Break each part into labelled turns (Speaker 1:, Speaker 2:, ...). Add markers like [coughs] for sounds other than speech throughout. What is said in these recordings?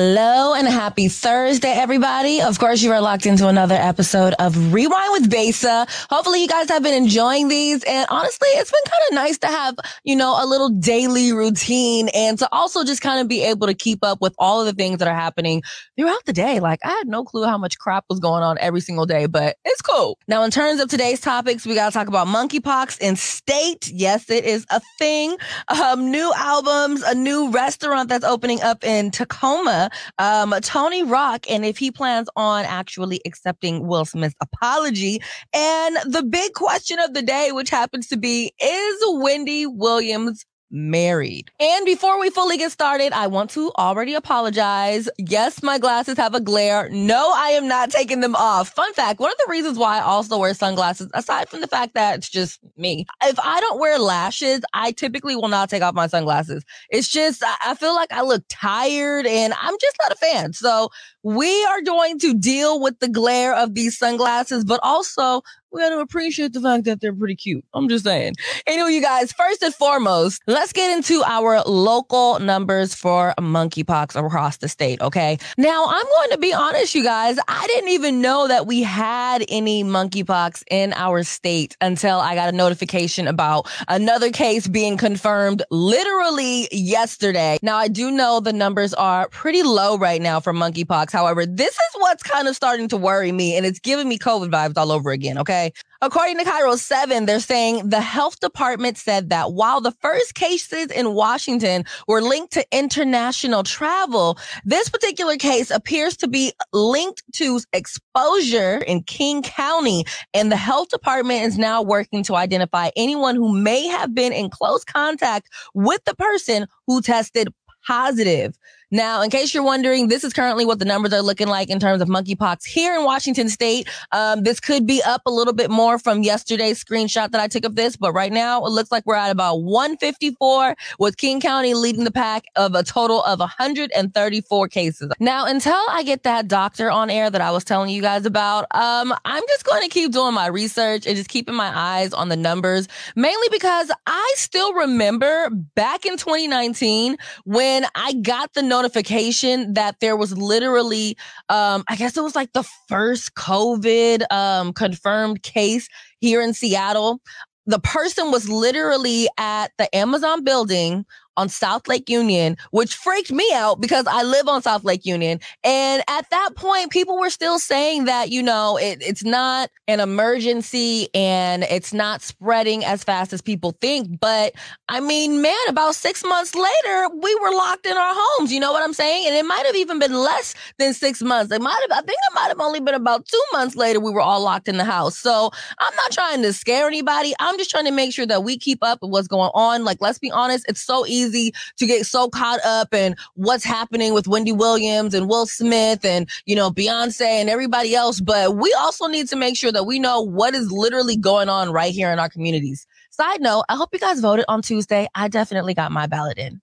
Speaker 1: Hello and happy Thursday, everybody. Of course, you are locked into another episode of Rewind with Besa. Hopefully you guys have been enjoying these. And honestly, it's been kind of nice to have, you know, a little daily routine and to also just kind of be able to keep up with all of the things that are happening throughout the day. Like I had no clue how much crap was going on every single day, but it's cool. Now, in terms of today's topics, we got to talk about monkeypox in state. Yes, it is a thing. Um, new albums, a new restaurant that's opening up in Tacoma um, Tony Rock and if he plans on actually accepting Will Smith's apology. And the big question of the day, which happens to be, is Wendy Williams married. And before we fully get started, I want to already apologize. Yes, my glasses have a glare. No, I am not taking them off. Fun fact, one of the reasons why I also wear sunglasses, aside from the fact that it's just me, if I don't wear lashes, I typically will not take off my sunglasses. It's just, I feel like I look tired and I'm just not a fan. So we are going to deal with the glare of these sunglasses, but also we got to appreciate the fact that they're pretty cute. I'm just saying. Anyway, you guys, first and foremost, let's get into our local numbers for monkeypox across the state. Okay. Now, I'm going to be honest, you guys. I didn't even know that we had any monkeypox in our state until I got a notification about another case being confirmed literally yesterday. Now, I do know the numbers are pretty low right now for monkeypox. However, this is what's kind of starting to worry me and it's giving me COVID vibes all over again. Okay. According to KIRO 7, they're saying the health department said that while the first cases in Washington were linked to international travel, this particular case appears to be linked to exposure in King County. And the health department is now working to identify anyone who may have been in close contact with the person who tested positive. Now, in case you're wondering, this is currently what the numbers are looking like in terms of monkeypox here in Washington state. Um, this could be up a little bit more from yesterday's screenshot that I took of this, but right now it looks like we're at about 154 with King County leading the pack of a total of 134 cases. Now, until I get that doctor on air that I was telling you guys about, um, I'm just going to keep doing my research and just keeping my eyes on the numbers, mainly because I still remember back in 2019 when I got the notification that there was literally, um, I guess it was like the first COVID um, confirmed case here in Seattle. The person was literally at the Amazon building on South Lake Union, which freaked me out because I live on South Lake Union. And at that point, people were still saying that, you know, it, it's not an emergency and it's not spreading as fast as people think. But I mean, man, about six months later, we were locked in our homes. You know what I'm saying? And it might have even been less than six months. It might have, I think it might have only been about two months later, we were all locked in the house. So I'm not trying to scare anybody. I'm just trying to make sure that we keep up with what's going on. Like, let's be honest, it's so easy easy to get so caught up in what's happening with Wendy Williams and Will Smith and, you know, Beyonce and everybody else. But we also need to make sure that we know what is literally going on right here in our communities. Side note, I hope you guys voted on Tuesday. I definitely got my ballot in.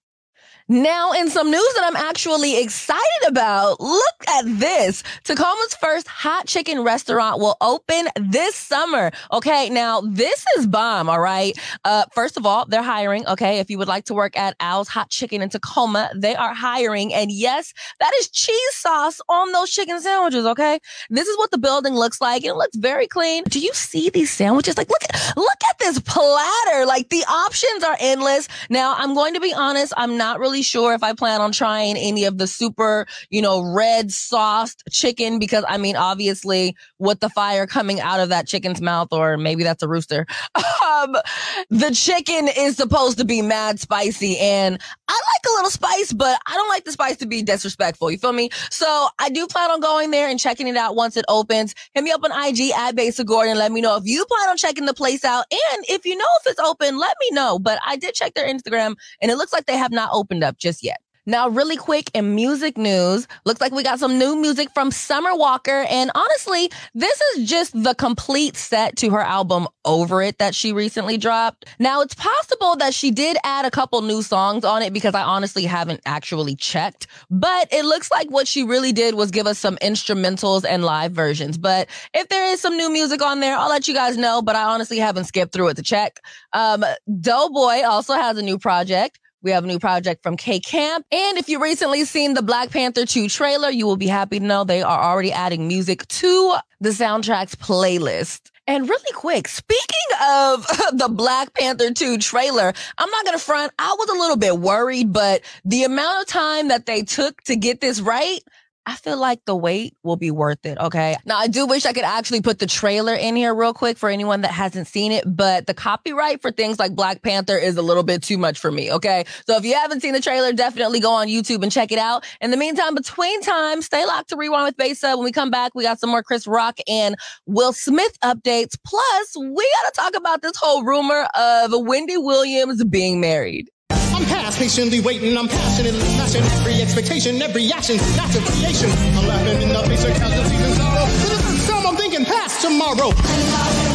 Speaker 1: Now, in some news that I'm actually excited about, look at this. Tacoma's first hot chicken restaurant will open this summer. Okay. Now, this is bomb. All right. Uh, first of all, they're hiring. Okay. If you would like to work at Al's Hot Chicken in Tacoma, they are hiring. And yes, that is cheese sauce on those chicken sandwiches. Okay. This is what the building looks like. It looks very clean. Do you see these sandwiches? Like, look look at this platter. Like the options are endless. Now, I'm going to be honest. I'm not really really sure if I plan on trying any of the super, you know, red sauced chicken because I mean, obviously with the fire coming out of that chicken's mouth, or maybe that's a rooster. [laughs] Um, the chicken is supposed to be mad spicy and I like a little spice, but I don't like the spice to be disrespectful. You feel me? So I do plan on going there and checking it out once it opens. Hit me up on IG at Besa Gordon. Let me know if you plan on checking the place out. And if you know if it's open, let me know. But I did check their Instagram and it looks like they have not opened up just yet. Now, really quick in music news, looks like we got some new music from Summer Walker. And honestly, this is just the complete set to her album Over It that she recently dropped. Now, it's possible that she did add a couple new songs on it because I honestly haven't actually checked, but it looks like what she really did was give us some instrumentals and live versions. But if there is some new music on there, I'll let you guys know, but I honestly haven't skipped through it to check. Um, Doughboy also has a new project. We have a new project from K Camp. And if you recently seen the Black Panther 2 trailer, you will be happy to know they are already adding music to the soundtrack's playlist. And really quick, speaking of [laughs] the Black Panther 2 trailer, I'm not going to front. I was a little bit worried, but the amount of time that they took to get this right, I feel like the wait will be worth it. Okay. Now, I do wish I could actually put the trailer in here real quick for anyone that hasn't seen it, but the copyright for things like Black Panther is a little bit too much for me. Okay. So if you haven't seen the trailer, definitely go on YouTube and check it out. In the meantime, between time, stay locked to Rewind with Besa. When we come back, we got some more Chris Rock and Will Smith updates. Plus, we got to talk about this whole rumor of Wendy Williams being married.
Speaker 2: I'm past patiently waiting, I'm passionately passion every expectation, every action, that's a creation. I'm laughing in the face of casualties and sorrow. Time, I'm thinking past tomorrow.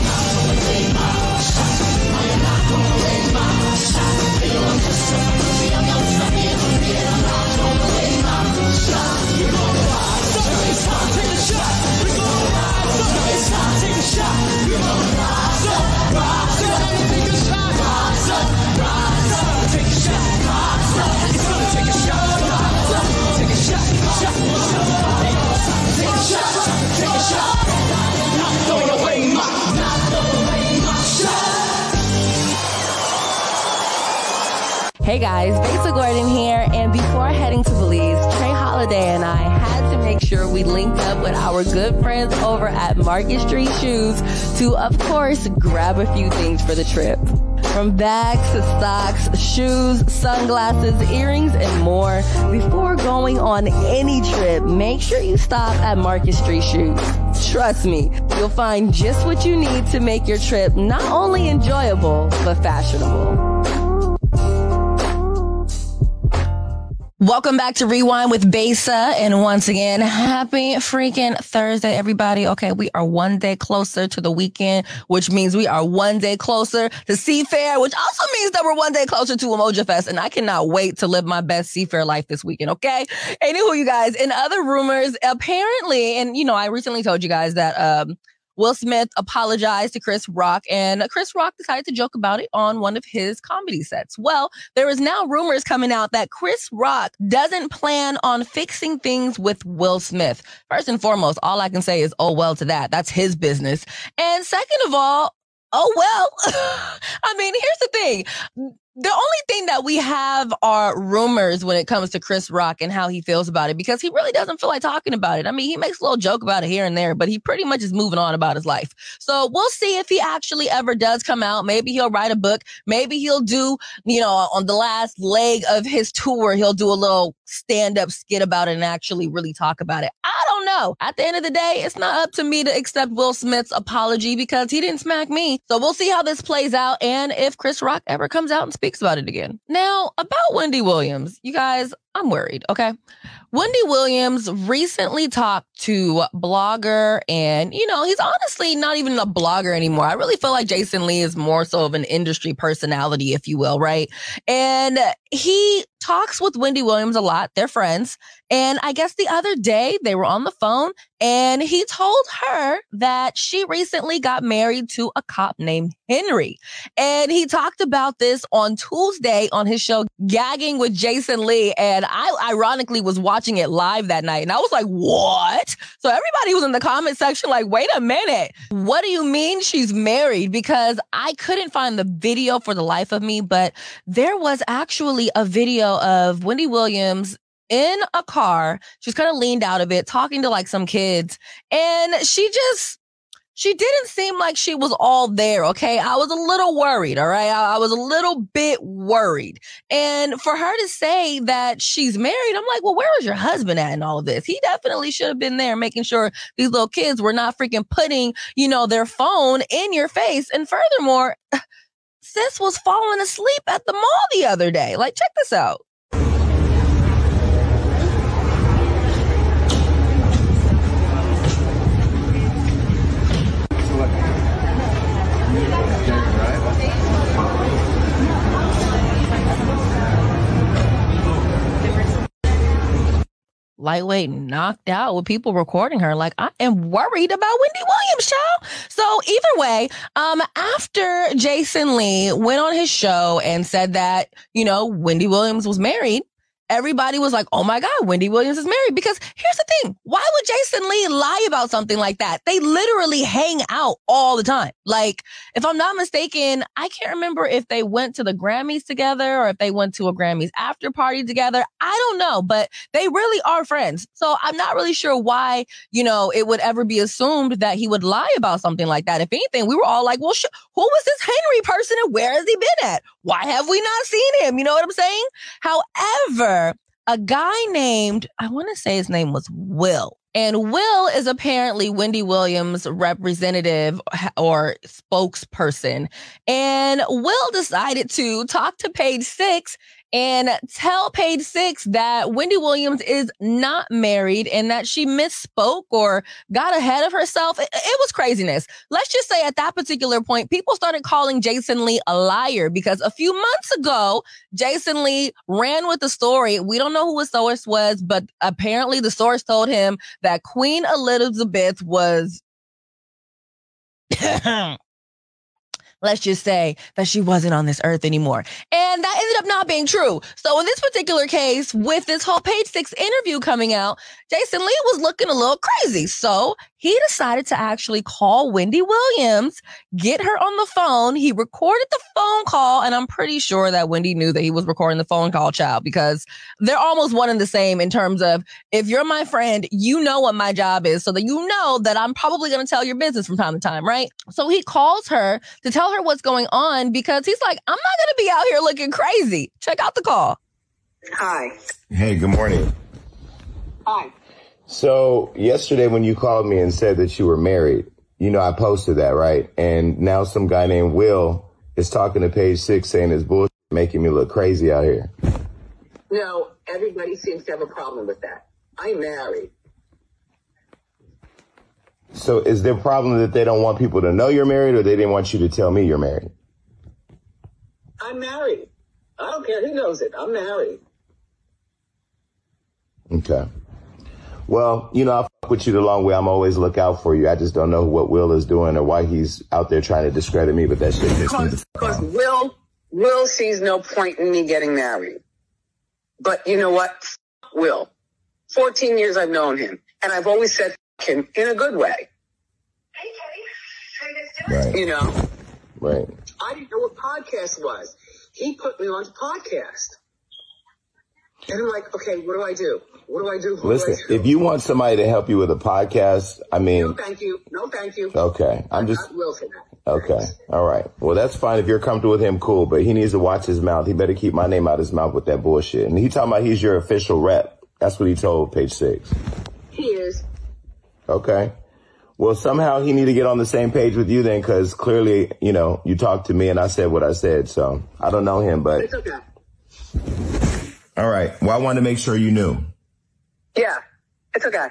Speaker 1: Market Street Shoes to, of course, grab a few things for the trip. From bags to socks, shoes, sunglasses, earrings, and more. Before going on any trip, make sure you stop at Market Street Shoes. Trust me, you'll find just what you need to make your trip not only enjoyable, but fashionable. Welcome back to Rewind with Besa. And once again, happy freaking Thursday, everybody. Okay. We are one day closer to the weekend, which means we are one day closer to Seafair, which also means that we're one day closer to Umoja Fest. And I cannot wait to live my best Seafair life this weekend. Okay. Anywho, you guys, in other rumors, apparently, and you know, I recently told you guys that, um, Will Smith apologized to Chris Rock, and Chris Rock decided to joke about it on one of his comedy sets. Well, there is now rumors coming out that Chris Rock doesn't plan on fixing things with Will Smith. First and foremost, all I can say is, oh, well, to that. That's his business. And second of all, oh, well, [laughs] I mean, here's the thing the only thing that we have are rumors when it comes to Chris Rock and how he feels about it because he really doesn't feel like talking about it. I mean, he makes a little joke about it here and there, but he pretty much is moving on about his life. So we'll see if he actually ever does come out. Maybe he'll write a book. Maybe he'll do, you know, on the last leg of his tour, he'll do a little stand up skit about it and actually really talk about it. I don't know. At the end of the day, it's not up to me to accept Will Smith's apology because he didn't smack me. So we'll see how this plays out and if Chris Rock ever comes out and speaks speaks about it again. Now, about Wendy Williams, you guys, I'm worried, okay? Wendy Williams recently talked to blogger and, you know, he's honestly not even a blogger anymore. I really feel like Jason Lee is more so of an industry personality, if you will, right? And he talks with Wendy Williams a lot. They're friends. And I guess the other day they were on the phone and he told her that she recently got married to a cop named Henry. And he talked about this on Tuesday on his show, Gagging with Jason Lee. And I ironically was watching it live that night and I was like, what? So everybody was in the comment section like, wait a minute. What do you mean she's married? Because I couldn't find the video for the life of me, but there was actually a video of Wendy Williams in a car. She's kind of leaned out of it, talking to like some kids. And she just, she didn't seem like she was all there. Okay. I was a little worried. All right. I, I, was a little bit worried. And for her to say that she's married, I'm like, well, where was your husband at in all of this? He definitely should have been there making sure these little kids were not freaking putting, you know, their phone in your face. And furthermore, [sighs] sis was falling asleep at the mall the other day. Like, check this out. Lightweight knocked out with people recording her. Like I am worried about Wendy Williams, child. So either way, um, after Jason Lee went on his show and said that, you know, Wendy Williams was married, everybody was like, oh my God, Wendy Williams is married. Because here's the thing. Why would Jason Lee lie about something like that? They literally hang out all the time. Like, if I'm not mistaken, I can't remember if they went to the Grammys together or if they went to a Grammys after party together. I don't know, but they really are friends. So I'm not really sure why, you know, it would ever be assumed that he would lie about something like that. If anything, we were all like, well, sh- who was this Henry person and where has he been at? Why have we not seen him? You know what I'm saying? However, a guy named, I want to say his name was Will. And Will is apparently Wendy Williams' representative or spokesperson. And Will decided to talk to page six and tell page six that Wendy Williams is not married and that she misspoke or got ahead of herself. It, it, was craziness. Let's just say at that particular point, people started calling Jason Lee a liar because a few months ago, Jason Lee ran with the story. We don't know who his source was, but apparently the source told him that Queen Elizabeth was [coughs] [coughs] [coughs] let's just say that she wasn't on this earth anymore. And that ended up not being true. So in this particular case, with this whole page six interview coming out, Jason Lee was looking a little crazy. So he decided to actually call Wendy Williams, get her on the phone. He recorded the phone call, and I'm pretty sure that Wendy knew that he was recording the phone call, child, because they're almost one and the same in terms of if you're my friend, you know what my job is, so that you know that I'm probably going to tell your business from time to time, right? So he calls her to tell her what's going on because he's like, I'm not going to be out here looking crazy. Check out the call.
Speaker 3: Hi.
Speaker 4: Hey, good morning.
Speaker 3: Hi.
Speaker 4: So yesterday when you called me and said that you were married, you know, I posted that, right? And now some guy named Will is talking to page six saying it's bullshit making me look crazy out here.
Speaker 3: No, everybody seems to have a problem with that. I'm married.
Speaker 4: So is there a problem that they don't want people to know you're married or they didn't want you to tell me you're married?
Speaker 3: I'm married. I don't care who knows it. I'm married.
Speaker 4: Okay. Well, you know, I fuck with you the long way. I'm always look out for you. I just don't know what Will is doing or why he's out there trying to discredit me, but that shit
Speaker 3: me the Because Will, Will sees no point in me getting married. But you know what? Will. 14 years I've known him, and I've always said him in a good way.
Speaker 5: Hey, Kenny. How you guys doing?
Speaker 4: Right.
Speaker 3: You know?
Speaker 4: Right.
Speaker 3: I didn't know what podcast was. He put me on to podcast. And I'm like, okay, what do I do? What do I do? What
Speaker 4: Listen,
Speaker 3: do I do?
Speaker 4: if you want somebody to help you with a podcast, I mean,
Speaker 3: no, thank you. No, thank you.
Speaker 4: okay, I'm just
Speaker 3: I will for that.
Speaker 4: okay. All right. Well, that's fine if you're comfortable with him. Cool, but he needs to watch his mouth. He better keep my name out of his mouth with that bullshit. And he talking about he's your official rep. That's what he told Page Six.
Speaker 3: He is.
Speaker 4: Okay. Well, somehow he need to get on the same page with you then, because clearly, you know, you talked to me and I said what I said. So I don't know him, but
Speaker 3: It's okay.
Speaker 4: all right. Well, I wanted to make sure you knew.
Speaker 3: Yeah, it's okay.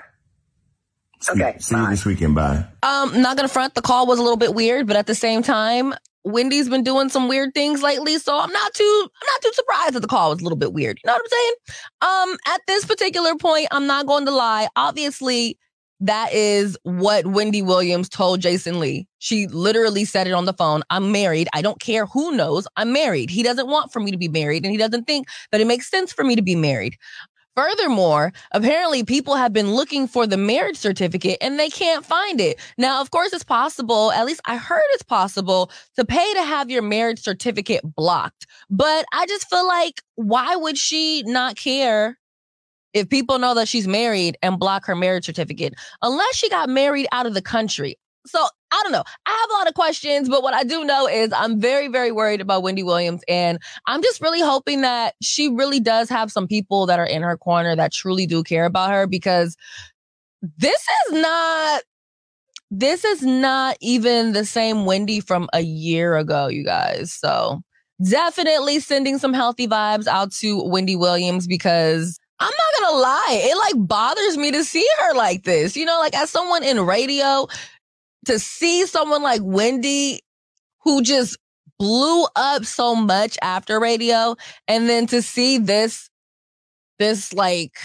Speaker 3: It's okay,
Speaker 4: See you
Speaker 3: bye.
Speaker 4: this weekend. Bye.
Speaker 1: Um, not gonna front, the call was a little bit weird, but at the same time, Wendy's been doing some weird things lately, so I'm not too I'm not too surprised that the call was a little bit weird. You know what I'm saying? Um, at this particular point, I'm not going to lie. Obviously, that is what Wendy Williams told Jason Lee. She literally said it on the phone. I'm married. I don't care who knows. I'm married. He doesn't want for me to be married, and he doesn't think that it makes sense for me to be married. Furthermore, apparently people have been looking for the marriage certificate and they can't find it. Now, of course, it's possible, at least I heard it's possible to pay to have your marriage certificate blocked. But I just feel like, why would she not care if people know that she's married and block her marriage certificate? Unless she got married out of the country. So I don't know. I have a lot of questions, but what I do know is I'm very, very worried about Wendy Williams. And I'm just really hoping that she really does have some people that are in her corner that truly do care about her because this is not, this is not even the same Wendy from a year ago, you guys. So definitely sending some healthy vibes out to Wendy Williams because I'm not gonna lie, it like bothers me to see her like this. You know, like as someone in radio, to see someone like Wendy who just blew up so much after radio and then to see this this like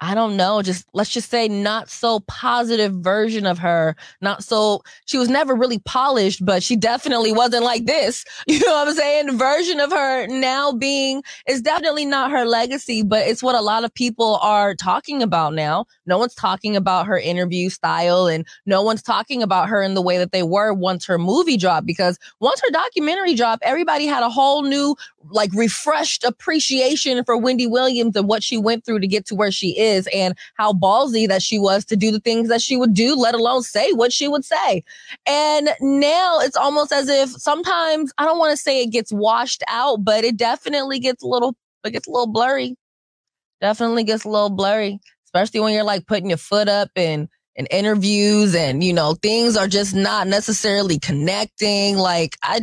Speaker 1: I don't know, just let's just say not so positive version of her. Not so, she was never really polished, but she definitely wasn't like this. [laughs] You know what I'm saying? Version of her now being is definitely not her legacy, but it's what a lot of people are talking about now. No one's talking about her interview style and no one's talking about her in the way that they were once her movie dropped because once her documentary dropped, everybody had a whole new like refreshed appreciation for Wendy Williams and what she went through to get to where she is and how ballsy that she was to do the things that she would do, let alone say what she would say. And now it's almost as if sometimes I don't want to say it gets washed out, but it definitely gets a little, it gets a little blurry. Definitely gets a little blurry, especially when you're like putting your foot up and in interviews and you know things are just not necessarily connecting like i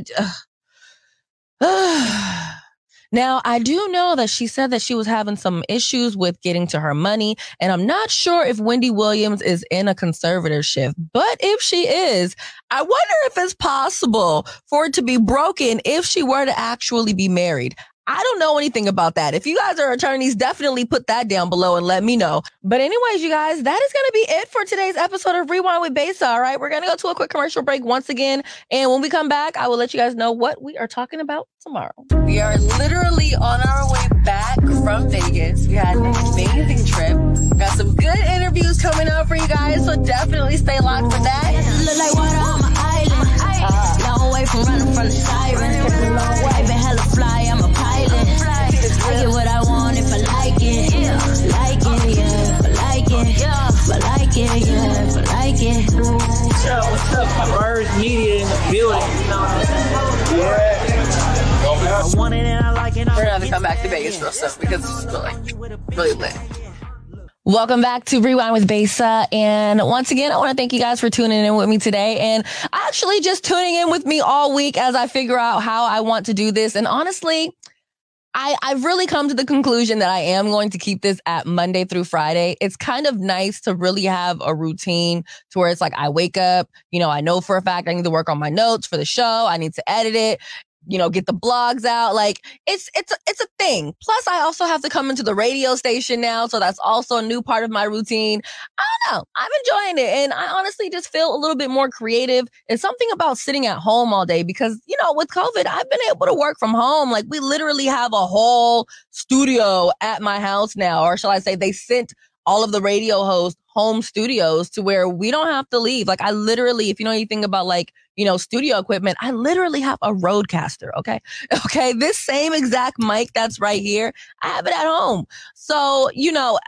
Speaker 1: now, I do know that she said that she was having some issues with getting to her money, and I'm not sure if Wendy Williams is in a conservatorship, but if she is, I wonder if it's possible for it to be broken if she were to actually be married. I don't know anything about that. If you guys are attorneys, definitely put that down below and let me know. But anyways, you guys, that is going to be it for today's episode of Rewind with Besa. All right. We're going to go to a quick commercial break once again. And when we come back, I will let you guys know what we are talking about tomorrow. We are literally on our way back from Vegas. We had an amazing trip. Got some good interviews coming up for you guys. So definitely stay locked for that.
Speaker 6: Look like water on my island. Ah. Long way from running from the siren. Long way, been hella fly. I'm a I get what I want if I like it. Yeah. Like it, yeah. If I like it. Yeah. If I like it, yeah. If I like it.
Speaker 7: Yo, what's up? Bird Media in the building. Yeah. I want it and I like it.
Speaker 1: We're gonna have to come back to Vegas real soon because it's really, really lit. Welcome back to Rewind with Besa. And once again, I want to thank you guys for tuning in with me today and actually just tuning in with me all week as I figure out how I want to do this. And honestly, I, I've really come to the conclusion that I am going to keep this at Monday through Friday. It's kind of nice to really have a routine to where it's like I wake up, you know, I know for a fact I need to work on my notes for the show. I need to edit it you know, get the blogs out. Like it's, it's, it's a thing. Plus I also have to come into the radio station now. So that's also a new part of my routine. I don't know. I'm enjoying it. And I honestly just feel a little bit more creative. It's something about sitting at home all day because, you know, with COVID, I've been able to work from home. Like we literally have a whole studio at my house now, or shall I say they sent all of the radio hosts home studios to where we don't have to leave. Like I literally, if you know anything about like, you know, studio equipment, I literally have a RODECaster. Okay. [laughs] Okay. This same exact mic that's right here, I have it at home. So, you know,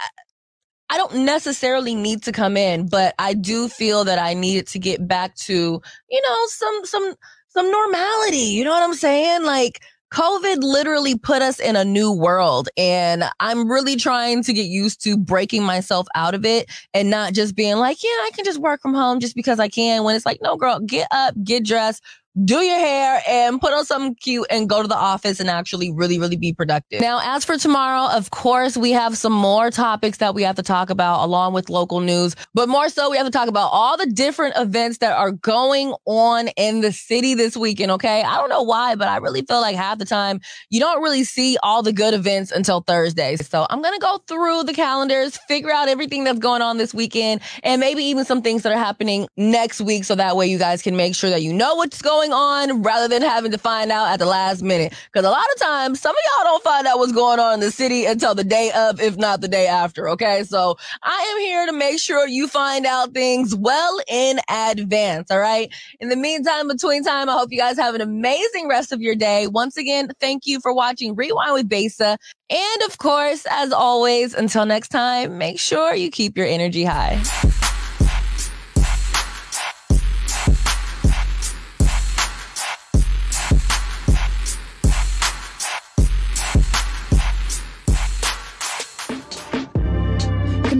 Speaker 1: I don't necessarily need to come in, but I do feel that I needed to get back to, you know, some, some, some normality. You know what I'm saying? Like, COVID literally put us in a new world and I'm really trying to get used to breaking myself out of it and not just being like, yeah, I can just work from home just because I can when it's like, no, girl, get up, get dressed, do your hair and put on something cute and go to the office and actually really, really be productive. Now, as for tomorrow, of course, we have some more topics that we have to talk about along with local news, but more so we have to talk about all the different events that are going on in the city this weekend. Okay. I don't know why, but I really feel like half the time you don't really see all the good events until Thursday. So I'm going to go through the calendars, figure out everything that's going on this weekend and maybe even some things that are happening next week. So that way you guys can make sure that you know what's going going on rather than having to find out at the last minute. Because a lot of times, some of y'all don't find out what's going on in the city until the day of, if not the day after. Okay. So I am here to make sure you find out things well in advance. All right. In the meantime, between time, I hope you guys have an amazing rest of your day. Once again, thank you for watching Rewind with Besa. And of course, as always, until next time, make sure you keep your energy high.